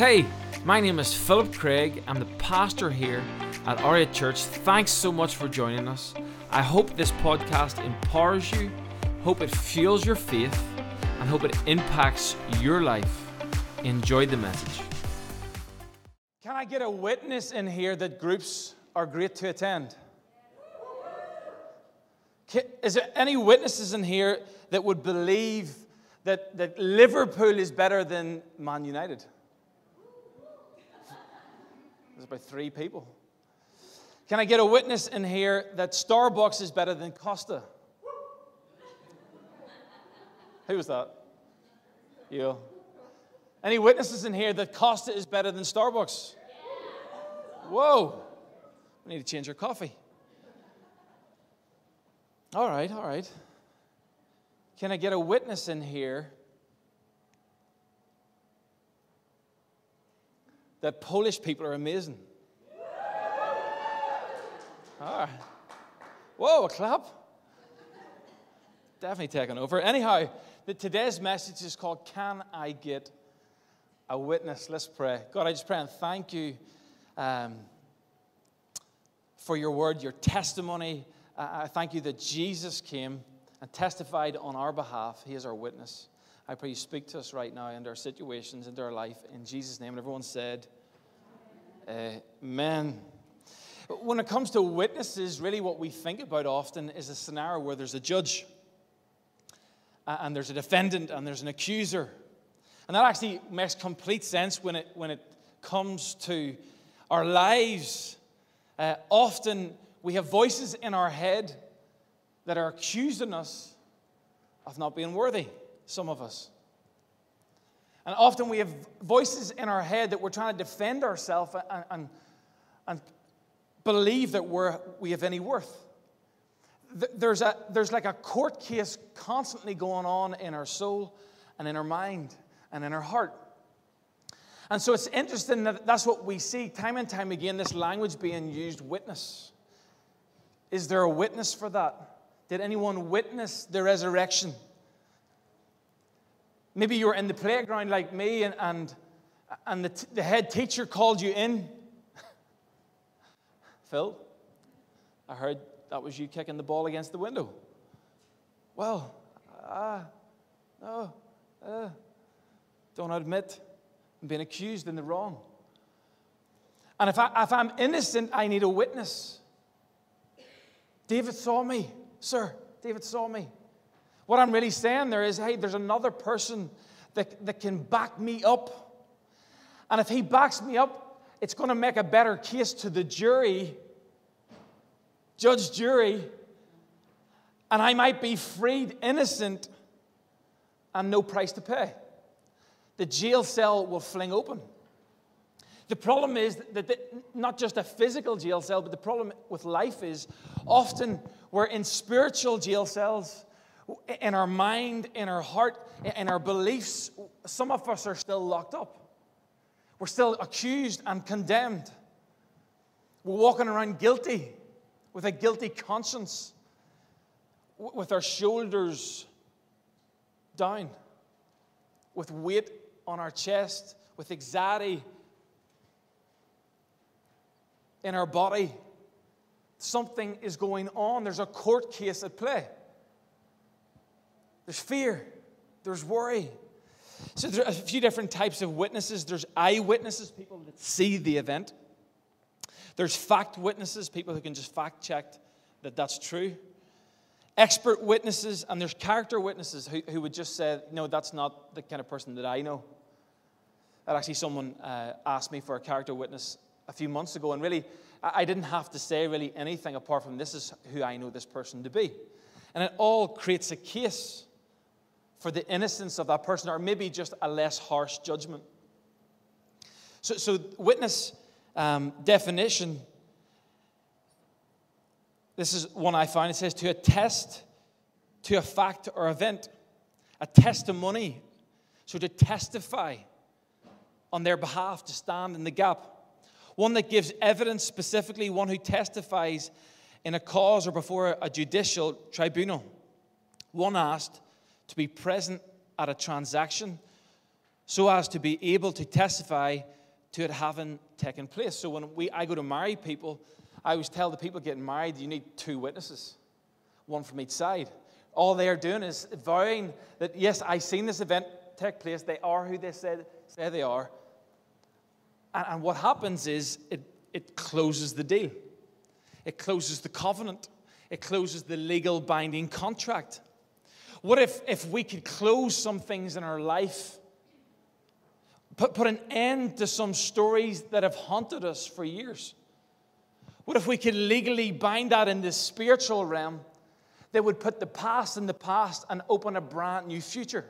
Hey, my name is Philip Craig. I'm the pastor here at Aria Church. Thanks so much for joining us. I hope this podcast empowers you, hope it fuels your faith, and hope it impacts your life. Enjoy the message. Can I get a witness in here that groups are great to attend? Is there any witnesses in here that would believe that, that Liverpool is better than Man United? There's about three people. Can I get a witness in here that Starbucks is better than Costa? Who was that? You. Any witnesses in here that Costa is better than Starbucks? Whoa. We need to change our coffee. All right, all right. Can I get a witness in here that Polish people are amazing? All right. Whoa, a clap. Definitely taking over. Anyhow, the, today's message is called Can I Get a Witness? Let's pray. God, I just pray and thank you um, for your word, your testimony. I I thank you that Jesus came and testified on our behalf. He is our witness. I pray you speak to us right now into our situations, into our life. In Jesus' name. And everyone said, Amen. When it comes to witnesses, really what we think about often is a scenario where there's a judge, uh, and there's a defendant, and there's an accuser. And that actually makes complete sense when it, when it comes to our lives. Uh, often we have voices in our head that are accusing us of not being worthy, some of us. And often we have voices in our head that we're trying to defend ourselves and, and, and believe that we're, we have any worth. There's, a, there's like a court case constantly going on in our soul and in our mind and in our heart. And so it's interesting that that's what we see time and time again this language being used witness. Is there a witness for that? Did anyone witness the resurrection? Maybe you were in the playground like me and, and, and the, t- the head teacher called you in. Phil, I heard that was you kicking the ball against the window. Well, ah, no, uh, don't admit I'm being accused in the wrong. And if, I, if I'm innocent, I need a witness. David saw me, sir. David saw me. What I'm really saying there is hey, there's another person that, that can back me up. And if he backs me up, it's going to make a better case to the jury, judge, jury, and I might be freed innocent and no price to pay. The jail cell will fling open. The problem is that the, not just a physical jail cell, but the problem with life is often we're in spiritual jail cells, in our mind, in our heart, in our beliefs. Some of us are still locked up. We're still accused and condemned. We're walking around guilty with a guilty conscience, with our shoulders down, with weight on our chest, with anxiety in our body. Something is going on. There's a court case at play. There's fear. There's worry. So there are a few different types of witnesses. There's eyewitnesses, people that see the event. There's fact witnesses, people who can just fact check that that's true. Expert witnesses, and there's character witnesses who, who would just say, no, that's not the kind of person that I know. That actually someone uh, asked me for a character witness a few months ago, and really, I I didn't have to say really anything apart from this is who I know this person to be. And it all creates a case for the innocence of that person, or maybe just a less harsh judgment. So, so witness um, definition. This is one I find. It says to attest to a fact or event, a testimony. So to testify on their behalf, to stand in the gap. One that gives evidence specifically, one who testifies in a cause or before a judicial tribunal. One asked to be present at a transaction so as to be able to testify to it having taken place. So when we, I go to marry people, I always tell the people getting married, you need two witnesses, one from each side. All they are doing is vowing that, yes, I've seen this event take place. They are who they said, say they are. And, and what happens is it, it closes the deal, it closes the covenant, it closes the legal binding contract. What if, if we could close some things in our life, put, put an end to some stories that have haunted us for years? What if we could legally bind that in the spiritual realm that would put the past in the past and open a brand new future?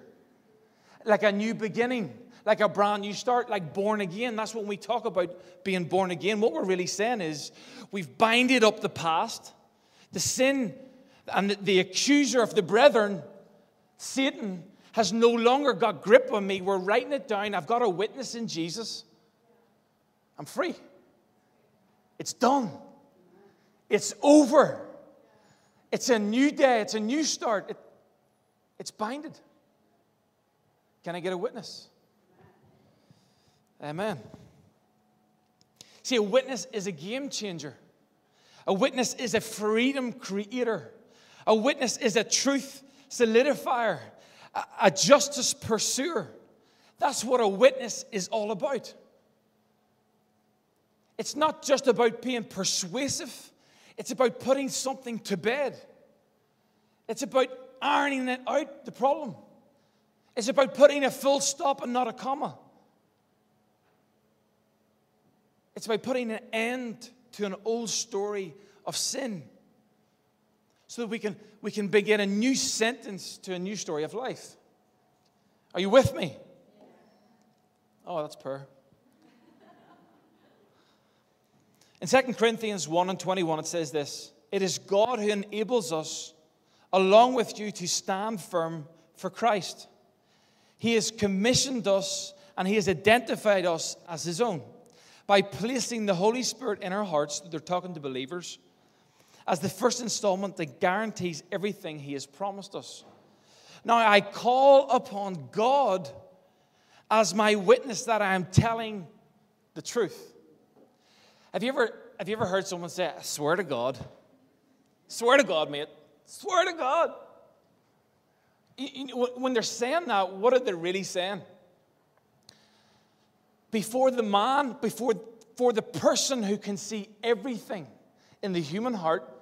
Like a new beginning, like a brand new start, like born again. That's when we talk about being born again. What we're really saying is we've binded up the past, the sin, and the, the accuser of the brethren, Satan, has no longer got grip on me. We're writing it down. I've got a witness in Jesus. I'm free. It's done. It's over. It's a new day. It's a new start. It, it's binded. Can I get a witness? Amen. See, a witness is a game changer. A witness is a freedom creator. A witness is a truth solidifier, a, justice pursuer. That's what a witness is all about. It's not just about being persuasive, it's about putting something to bed. It's about ironing it out, the problem. It's about putting a full stop and not a comma. It's about putting an end to an old story of sin so that we can, we can begin a new sentence to a new story of life. Are you with me? Oh, that's poor. In 2 Corinthians 1 and 21, it says this It is God who enables us, along with you, to stand firm for Christ. He has commissioned us and He has identified us as His own by placing the Holy Spirit in our hearts. They're talking to believers as the first installment that guarantees everything He has promised us. Now, I call upon God as my witness that I am telling the truth. Have you ever, have you ever heard someone say, I swear to God? Swear to God, mate. Swear to God. When they're saying that, what are they really saying? Before the man, before for the person who can see everything in the human heart,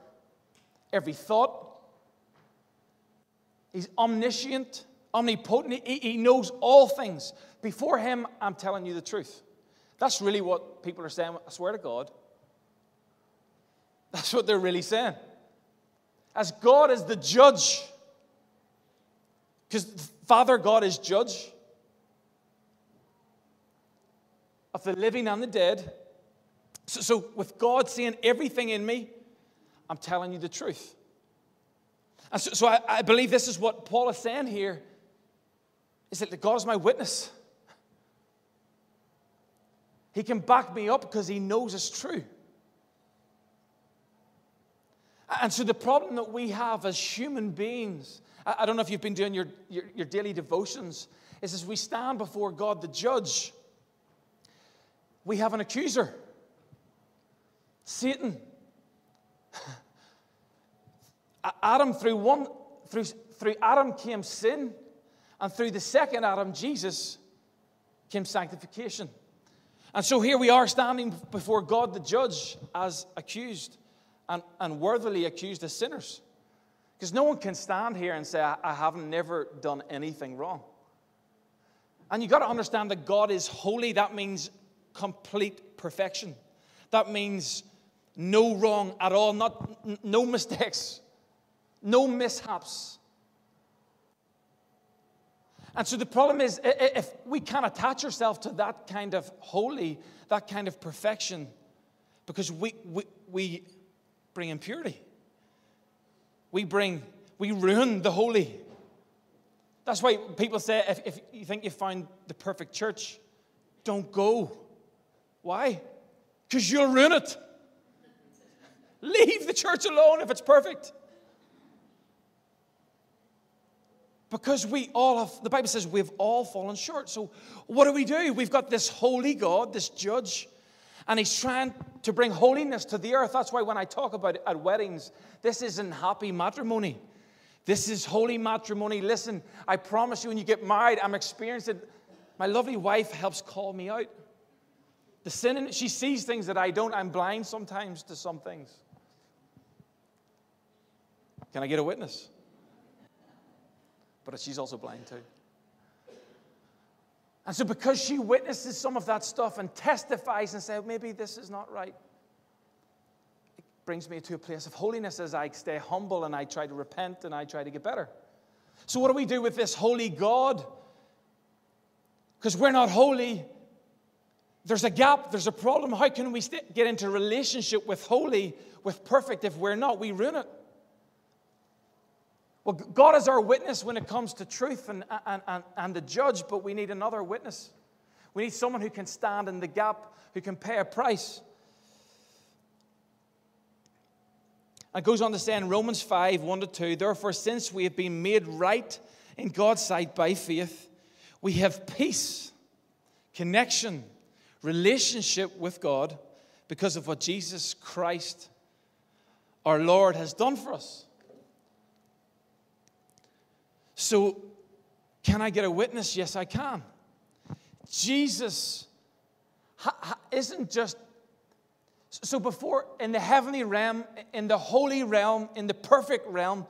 every thought, he's omniscient, omnipotent, he, he knows all things. Before him, I'm telling you the truth. That's really what people are saying. I swear to God. That's what they're really saying. As God is the judge, because Father God is judge of the living and the dead. So, so, with God seeing everything in me, I'm telling you the truth. And so, so I, I believe this is what Paul is saying here is that God is my witness. He can back me up because he knows it's true. And so, the problem that we have as human beings I don't know if you've been doing your, your, your daily devotions, is as we stand before God the judge, we have an accuser Satan. Adam, through one, through, through Adam came sin, and through the second Adam, Jesus, came sanctification. And so here we are standing before God the judge as accused and, and worthily accused as sinners. Because no one can stand here and say, I haven't never done anything wrong. And you've got to understand that God is holy. That means complete perfection. That means no wrong at all, not, no mistakes, no mishaps. And so the problem is, if we can't attach ourselves to that kind of holy, that kind of perfection, because we, we, we bring impurity we bring, we ruin the holy. That's why people say if, if you think you found the perfect church, don't go. Why? Because you'll ruin it. Leave the church alone if it's perfect. Because we all have, the Bible says we've all fallen short. So what do we do? We've got this holy God, this judge, and he's trying to bring holiness to the earth. That's why when I talk about it at weddings, this isn't happy matrimony. This is holy matrimony. Listen, I promise you, when you get married, I'm experiencing My lovely wife helps call me out. The sin in it, she sees things that I don't. I'm blind sometimes to some things. Can I get a witness? But she's also blind too. And so, because she witnesses some of that stuff and testifies and says, maybe this is not right, it brings me to a place of holiness as I stay humble and I try to repent and I try to get better. So, what do we do with this holy God? Because we're not holy. There's a gap, there's a problem. How can we get into relationship with holy, with perfect, if we're not? We ruin it. Well, God is our witness when it comes to truth and, and, and, and the judge, but we need another witness. We need someone who can stand in the gap, who can pay a price. And goes on to say in Romans 5 1 to 2, therefore, since we have been made right in God's sight by faith, we have peace, connection, relationship with God because of what Jesus Christ, our Lord, has done for us. So, can I get a witness? Yes, I can. Jesus isn't just. So, before in the heavenly realm, in the holy realm, in the perfect realm,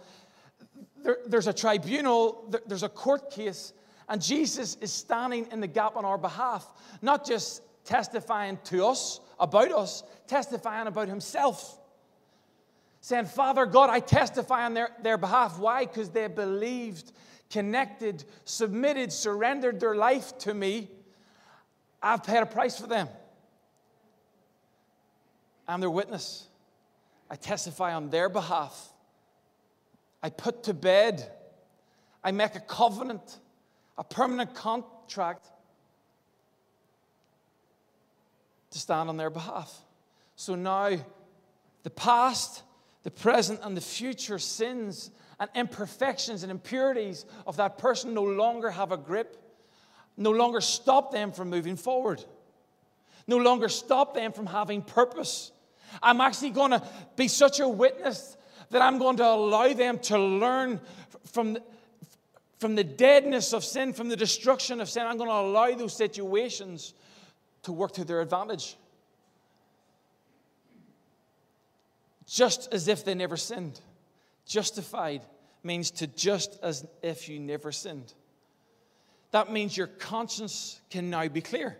there, there's a tribunal, there, there's a court case, and Jesus is standing in the gap on our behalf, not just testifying to us, about us, testifying about himself saying, Father God, I testify on their, their behalf. Why? Because they believed, connected, submitted, surrendered their life to me. I've paid a price for them. I'm their witness. I testify on their behalf. I put to bed. I make a covenant, a permanent contract to stand on their behalf. So now, the past the present and the future sins and imperfections and impurities of that person no longer have a grip, no longer stop them from moving forward, no longer stop them from having purpose. I'm actually going to be such a witness that I'm going to allow them to learn from the, from the deadness of sin, from the destruction of sin. I'm going to allow those situations to work to their advantage. Just as if they never sinned. Justified means to just as if you never sinned. That means your conscience can now be clear.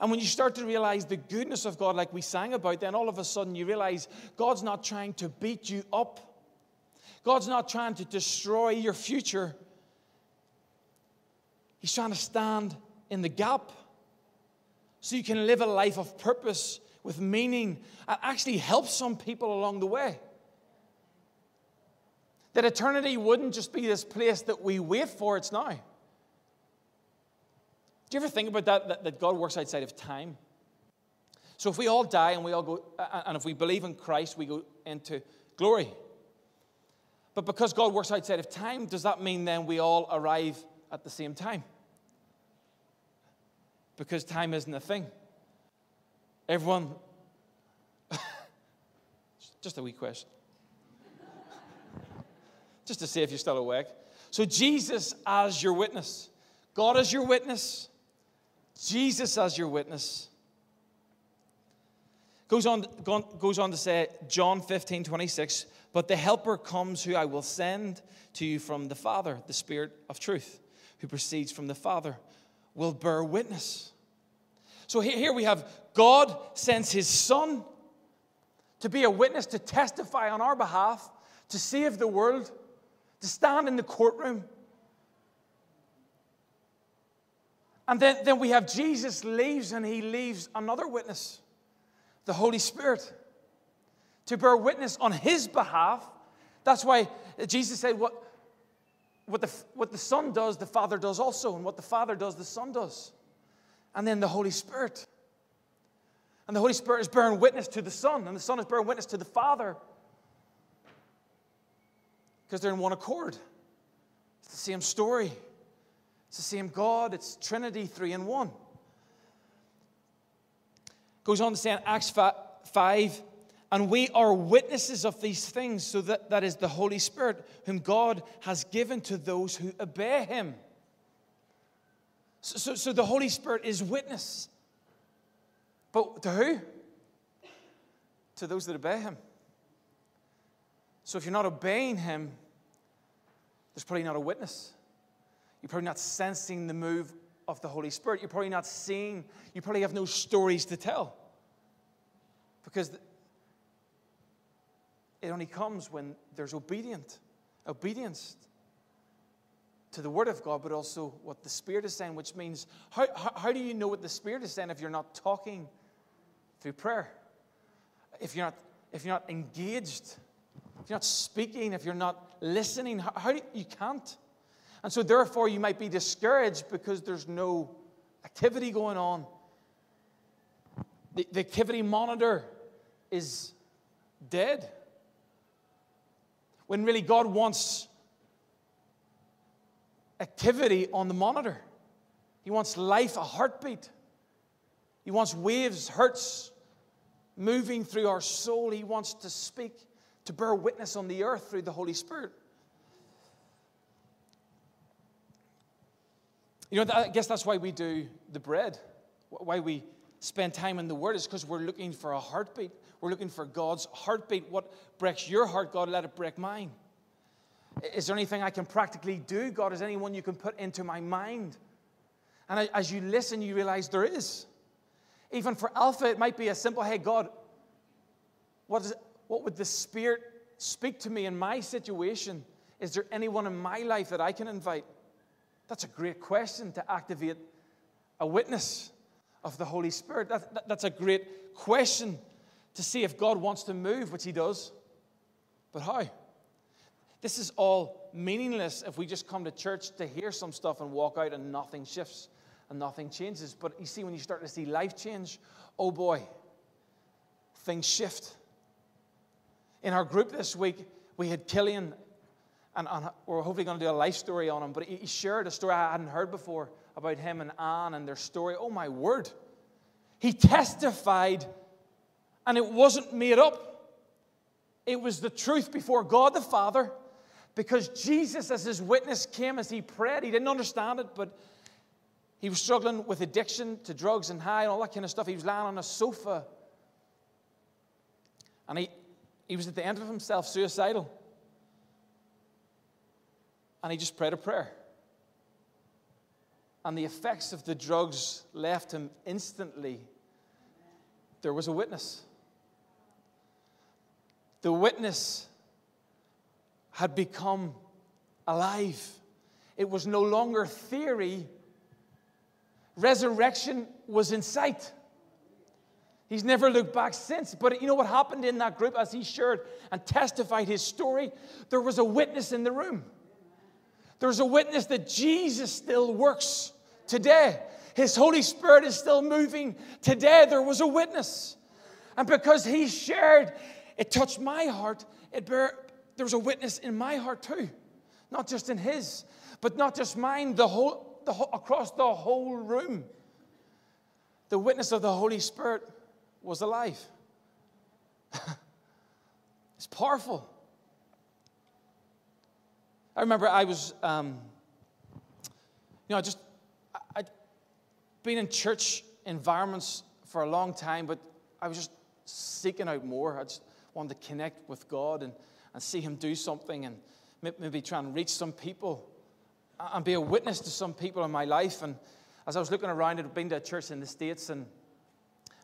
And when you start to realize the goodness of God, like we sang about, then all of a sudden you realize God's not trying to beat you up. God's not trying to destroy your future. He's trying to stand in the gap so you can live a life of purpose with meaning and actually help some people along the way. That eternity wouldn't just be this place that we wait for, it's now. Do you ever think about that, that, that God works outside of time? So if we all die and we all go, uh, uh, and if we believe in Christ, we go into glory. But because God works outside of time, does that mean then we all arrive at the same time? Because time isn't a thing. Everyone, just a wee question. just to see if you're still awake. So, Jesus as your witness, God as your witness, Jesus as your witness. Goes on, goes on to say, John 15, 26, but the Helper comes who I will send to you from the Father, the Spirit of truth, who proceeds from the Father, will bear witness. So here we have God sends his son to be a witness, to testify on our behalf, to save the world, to stand in the courtroom. And then, then we have Jesus leaves and he leaves another witness, the Holy Spirit, to bear witness on his behalf. That's why Jesus said, What, what, the, what the Son does, the Father does also, and what the Father does, the Son does and then the Holy Spirit. And the Holy Spirit is bearing witness to the Son, and the Son is bearing witness to the Father because they're in one accord. It's the same story. It's the same God. It's Trinity, three in one. Goes on to say in Acts 5 and we are witnesses of these things, so that that is the Holy Spirit, whom God has given to those who obey Him. So, so, so the Holy Spirit is witness. But to who? To those that obey Him. So if you're not obeying Him, there's probably not a witness. You're probably not sensing the move of the Holy Spirit. You're probably not seeing, you probably have no stories to tell. Because it only comes when there's obedient, obedience to the Word of God, but also what the Spirit is saying, which means how, how, how, do you know what the Spirit is saying if you're not talking through prayer? If you're not, if you're not engaged, if you're not speaking, if you're not listening, how, how do you, you can't? And so, therefore, you might be discouraged because there's no activity going on. The, the activity monitor is dead. When really God wants activity on the monitor. He wants life, a heartbeat. He wants waves, hurts moving through our soul. He wants to speak, to bear witness on the earth through the Holy Spirit. You know, I guess that's why we do the bread, why we spend time in the Word, is because we're looking for a heartbeat. We're looking for God's heartbeat. What breaks your heart, God, let it break mine. Is there anything I can practically do, God? Is anyone you can put into my mind? And as you listen, you realize there is. Even for Alpha, it might be a simple, hey, God, what, is what would the Spirit speak to me in my situation? Is there anyone in my life that I can invite? That's a great question to activate a witness of the Holy Spirit. That, that, that's a great question to see if God wants to move, which He does. But how? This is all meaningless if we just come to church to hear some stuff and walk out and nothing shifts and nothing changes. But you see, when you start to see life change, oh boy, things shift. In our group this week, we had Killian, and, and we're hopefully going to do a life story on him, but he, shared a story I hadn't heard before about him and Anne and their story. Oh my word. He testified, and it wasn't made up. It was the truth before God the Father because Jesus, as his witness, came as he prayed. He didn't understand it, but he was struggling with addiction to drugs and high and all that kind of stuff. He was lying on a sofa. And he, he was at the end of himself, suicidal. And he just prayed a prayer. And the effects of the drugs left him instantly. There was a witness. The witness had become alive. It was no longer theory, resurrection was in sight. He's never looked back since. But you know what happened in that group as he shared and testified his story? There was a witness in the room. There's a witness that Jesus still works today. His Holy Spirit is still moving today. There was a witness. And because he shared, it touched my heart. It there was a witness in my heart too, not just in his, but not just mine, the whole, the whole, across the whole room. The witness of the Holy Spirit was alive. it's powerful. I remember I was, um, you know, I just I'd been in church environments for a long time, but I was just seeking out more. I just wanted to connect with God and and see Him do something and maybe try and reach some people and be a witness to some people in my life. And as I was looking around, I'd been to a church in the States and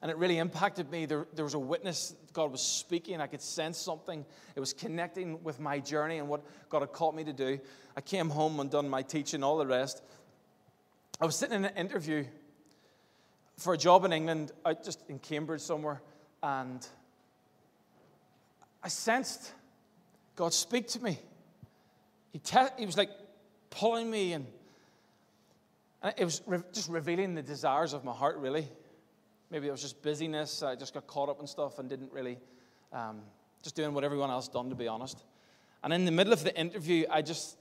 and it really impacted me. There, there was a witness, God was speaking. I could sense something. It was connecting with my journey and what God had called me to do. I came home and done my teaching, all the rest. I was sitting in an interview for a job in England, out just in Cambridge somewhere, and I sensed God, speak to me. He, te- he was like pulling me, and, and it was re- just revealing the desires of my heart, really. Maybe it was just busyness. I just got caught up in stuff and didn't really, um, just doing what everyone else done, to be honest. And in the middle of the interview, I just,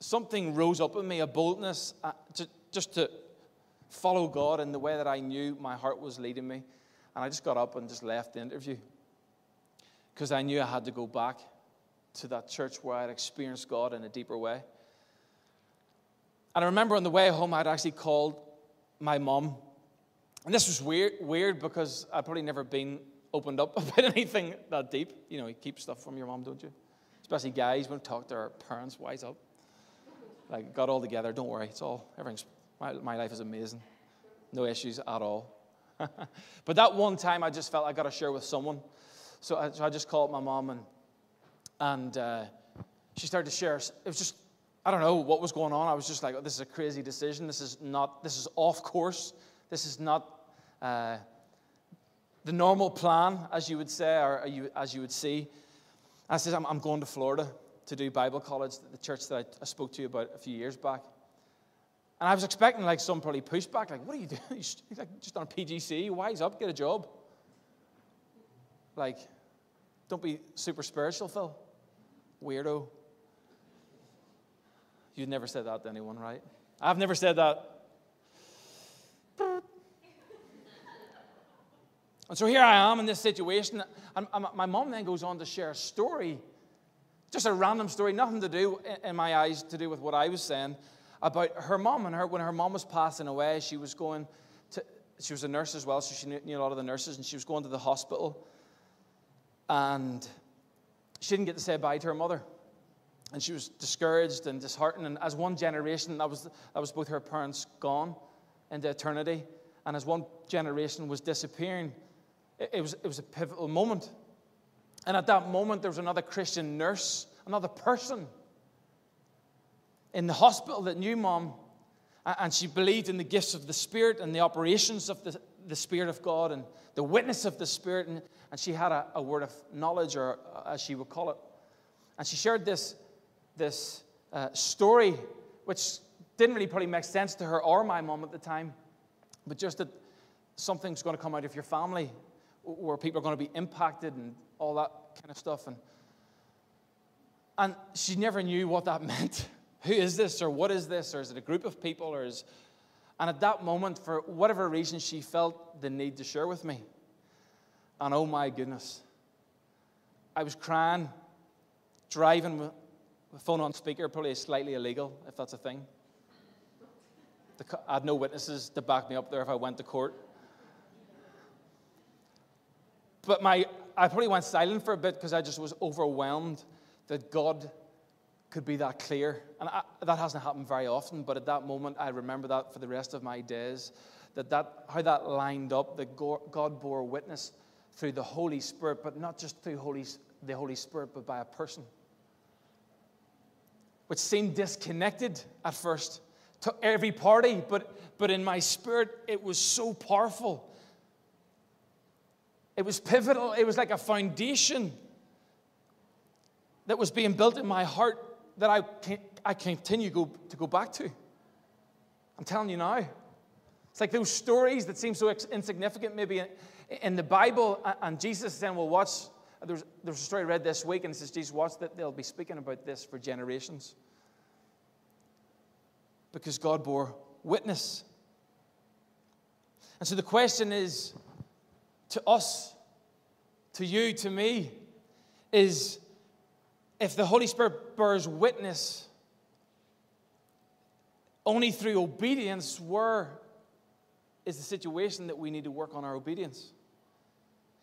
something rose up in me, a boldness uh, to, just to follow God in the way that I knew my heart was leading me. And I just got up and just left the interview because I knew I had to go back to that church where I'd experienced God in a deeper way. And I remember on the way home, I'd actually called my mom. And this was weird, weird because I'd probably never been opened up about anything that deep. You know, you keep stuff from your mom, don't you? Especially guys, when talk to our parents, wise up. Like, got all together, don't worry, it's all, everything's, my, my life is amazing. No issues at all. but that one time, I just felt I got to share with someone. So I, so I just called my mom, and, and uh, she started to share. It was just, I don't know what was going on. I was just like, oh, this is a crazy decision. This is not, this is off course. This is not uh, the normal plan, as you would say, or you, as you would see. I said, I'm, I'm, going to Florida to do Bible college, the church that I, I, spoke to you about a few years back. And I was expecting like some probably pushback, like, what are you doing? Like, just on a PGC, wise up, get a job. Like, don't be super spiritual, Phil. Weirdo. You'd never said that to anyone, right? I've never said that. And so here I am in this situation. And my mom then goes on to share a story, just a random story, nothing to do, in my eyes, to do with what I was saying, about her mom and her. When her mom was passing away, she was going to, she was a nurse as well, so she knew, knew a lot of the nurses, and she was going to the hospital. And she didn't get to say bye to her mother. And she was discouraged and disheartened. And as one generation, that was, that was both her parents gone into eternity, and as one generation was disappearing, it was, it was a pivotal moment. And at that moment, there was another Christian nurse, another person in the hospital that knew mom. And she believed in the gifts of the Spirit and the operations of the, the Spirit of God and the witness of the Spirit. And, and she had a, a word of knowledge, or as she would call it. And she shared this, this uh, story, which didn't really probably make sense to her or my mom at the time, but just that something's going to come out of your family where people are going to be impacted and all that kind of stuff. And, and she never knew what that meant. Who is this, or what is this, or is it a group of people, or is. And at that moment, for whatever reason, she felt the need to share with me. And oh my goodness, I was crying, driving with phone on speaker, probably slightly illegal, if that's a thing. I had no witnesses to back me up there if I went to court. But my, I probably went silent for a bit because I just was overwhelmed that God could be that clear. And I, that hasn't happened very often, but at that moment, I remember that for the rest of my days, that, that how that lined up, that God bore witness through the Holy Spirit, but not just through Holy, the Holy Spirit, but by a person. Which seemed disconnected at first to every party, but, but in my spirit, it was so powerful it was pivotal. It was like a foundation that was being built in my heart that I, I continue go, to go back to. I'm telling you now. It's like those stories that seem so insignificant, maybe in, in the Bible, and Jesus saying, Well, watch. There's, there's a story I read this week, and it says, Jesus, watch that they'll be speaking about this for generations. Because God bore witness. And so the question is to us, to you, to me, is if the Holy Spirit bears witness only through obedience, where is the situation that we need to work on our obedience?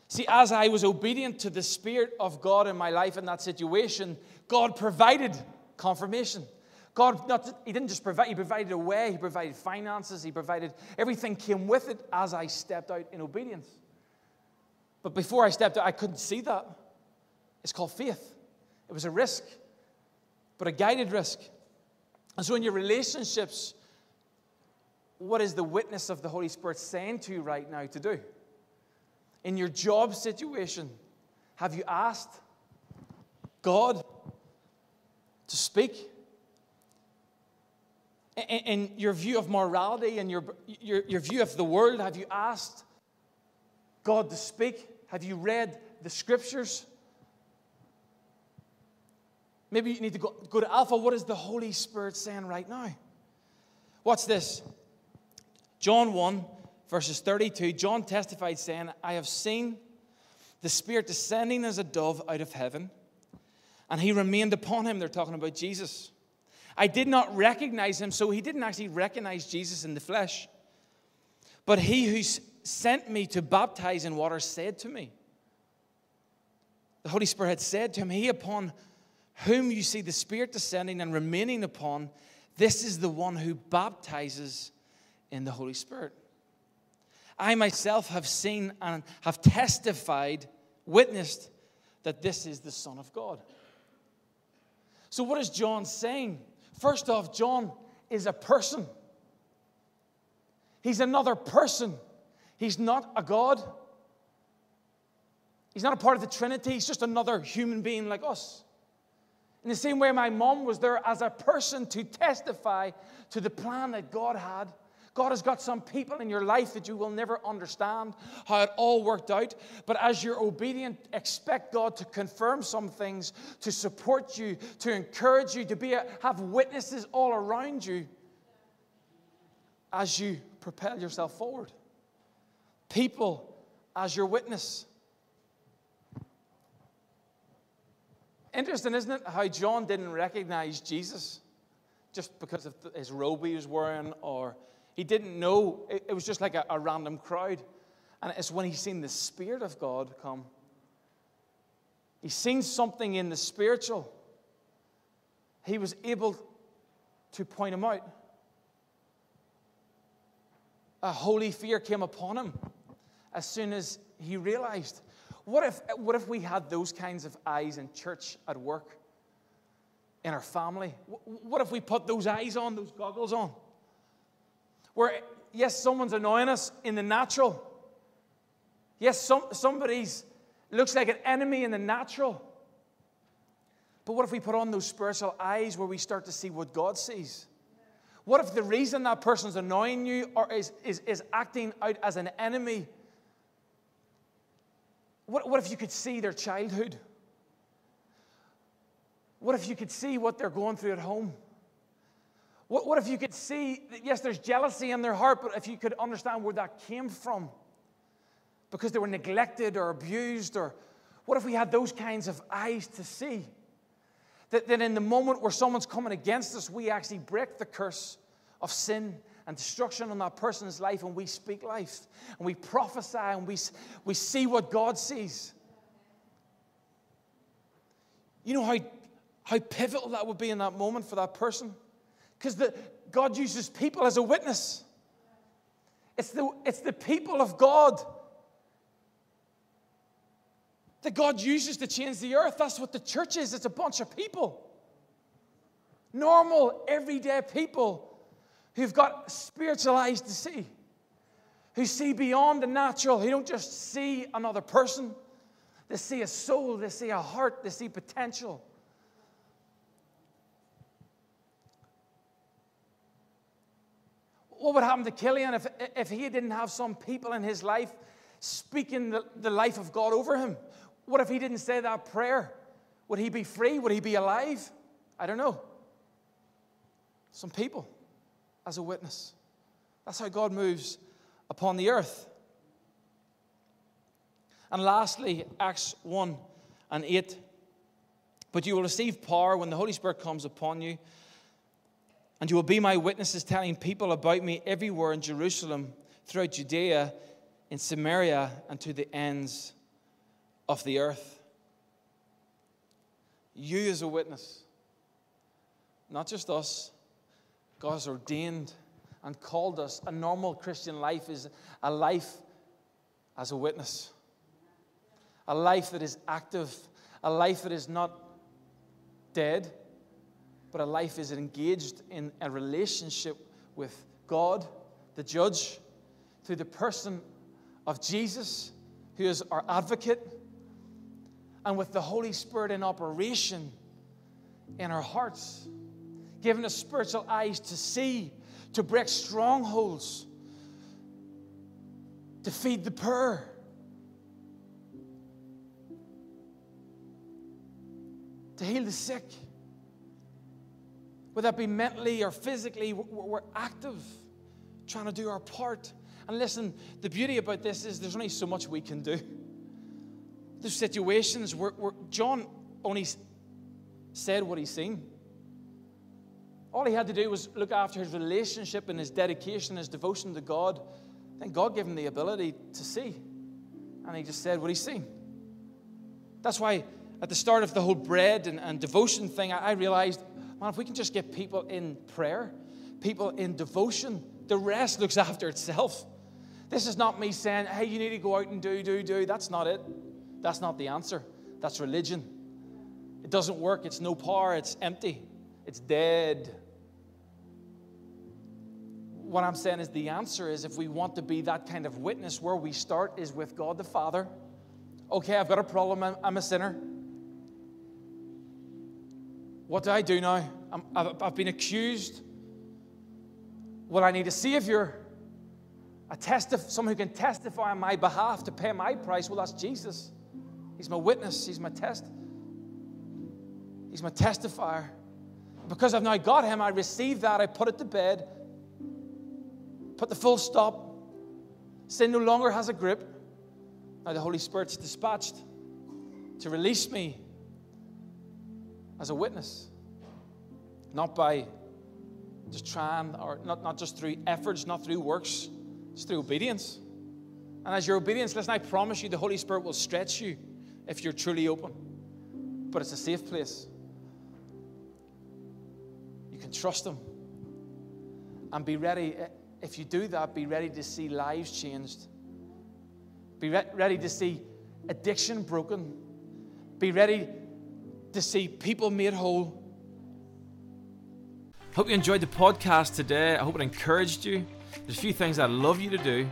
See, as I was obedient to the Spirit of God in my life in that situation, God provided confirmation. God, not, He didn't just provide, He provided a way, He provided finances, He provided everything came with it as I stepped out in obedience. But before I stepped out, I couldn't see that. It's called faith. It was a risk, but a guided risk. And so, in your relationships, what is the witness of the Holy Spirit saying to you right now to do? In your job situation, have you asked God to speak? In your view of morality and your, your, your view of the world, have you asked God to speak? Have you read the scriptures? Maybe you need to go, go to Alpha. What is the Holy Spirit saying right now? What's this? John 1, verses 32. John testified, saying, I have seen the Spirit descending as a dove out of heaven, and he remained upon him. They're talking about Jesus. I did not recognize him, so he didn't actually recognize Jesus in the flesh. But he who sent me to baptize in water said to me, The Holy Spirit had said to him, He upon whom you see the Spirit descending and remaining upon, this is the one who baptizes in the Holy Spirit. I myself have seen and have testified, witnessed that this is the Son of God. So, what is John saying? First off, John is a person. He's another person. He's not a God. He's not a part of the Trinity. He's just another human being like us. In the same way, my mom was there as a person to testify to the plan that God had. God has got some people in your life that you will never understand how it all worked out. But as you're obedient, expect God to confirm some things, to support you, to encourage you, to be a, have witnesses all around you as you propel yourself forward. People as your witness. Interesting, isn't it, how John didn't recognize Jesus just because of his robe he was wearing, or he didn't know. It was just like a, a random crowd. And it's when he's seen the Spirit of God come. He's seen something in the spiritual. He was able to point him out. A holy fear came upon him as soon as he realized what if, what if we had those kinds of eyes in church, at work, in our family? What if we put those eyes on, those goggles on? Where, yes, someone's annoying us in the natural. Yes, some, somebody's looks like an enemy in the natural. But what if we put on those spiritual eyes where we start to see what God sees? What if the reason that person's annoying you or is, is, is acting out as an enemy what, what if you could see their childhood? What if you could see what they're going through at home? What, what if you could see, that, yes, there's jealousy in their heart, but if you could understand where that came from? Because they were neglected or abused, or what if we had those kinds of eyes to see? That, that in the moment where someone's coming against us, we actually break the curse of sin and destruction on that person's life, and we speak life, and we prophesy, and we, we see what God sees. You know how, how pivotal that would be in that moment for that person? Because God uses people as a witness. It's the, it's the people of God that God uses to change the earth. That's what the church is. It's a bunch of people. Normal, everyday people who've got spiritual eyes to see, who see beyond the natural, who don't just see another person, they see a soul, they see a heart, they see potential. What would happen to Killian if, if he didn't have some people in his life speaking the, the life of God over him? What if he didn't say that prayer? Would he be free? Would he be alive? I don't know. Some people as a witness. That's how God moves upon the earth. And lastly, Acts 1 and 8. But you will receive power when the Holy Spirit comes upon you, and you will be my witnesses, telling people about me everywhere in Jerusalem, throughout Judea, in Samaria, and to the ends of the earth. You, as a witness, not just us, God has ordained and called us. A normal Christian life is a life as a witness, a life that is active, a life that is not dead, but a life is engaged in a relationship with God, the judge, through the person of Jesus, who is our advocate, and with the Holy Spirit in operation in our hearts given us spiritual eyes to see, to break strongholds, to feed the poor. To heal the sick, whether that be mentally or physically, we're, we're active, trying to do our part. And listen, the beauty about this is there's only so much we can do. There's situations where, where John only said what he's seen. All he had to do was look after his relationship and his dedication, his devotion to God. Then God gave him the ability to see. And he just said what he's seen. That's why at the start of the whole bread and, and devotion thing, I, I realized, man, if we can just get people in prayer, people in devotion, the rest looks after itself. This is not me saying, hey, you need to go out and do, do, do. That's not it. That's not the answer. That's religion. It doesn't work. It's no power. It's empty. It's dead. What I'm saying is the answer is if we want to be that kind of witness, where we start is with God the Father. Okay, I've got a problem. I'm, a sinner. What do I do now? i have been accused. Well, I need a Savior a testif- someone who can testify on my behalf to pay my price. Well, that's Jesus. He's my witness. He's my test. He's my testifier. Because I've now got him, I receive that. I put it to bed. Put the full stop. Sin no longer has a grip. Now the Holy Spirit's dispatched to release me as a witness. Not by just trying, or not, not just through efforts, not through works, it's through obedience. And as your obedience, listen, I promise you the Holy Spirit will stretch you if you're truly open. But it's a safe place. Can trust Him. And be ready, eh, if you do that, be ready to see lives changed. Be re- ready to see addiction broken. Be ready to see people made whole. Hope you enjoyed the podcast today. I hope it encouraged you. There's a few things I'd love you to do.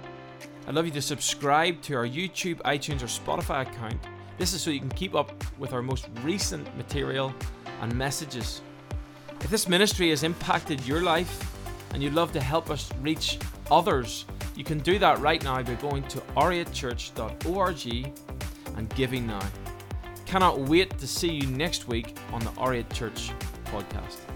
I'd love you to subscribe to our YouTube, iTunes, or Spotify account. This is so you can keep up with our most recent material and messages. If this ministry has impacted your life and you'd love to help us reach others, you can do that right now by going to oriatchurch.org and giving now. Cannot wait to see you next week on the Oriat Church podcast.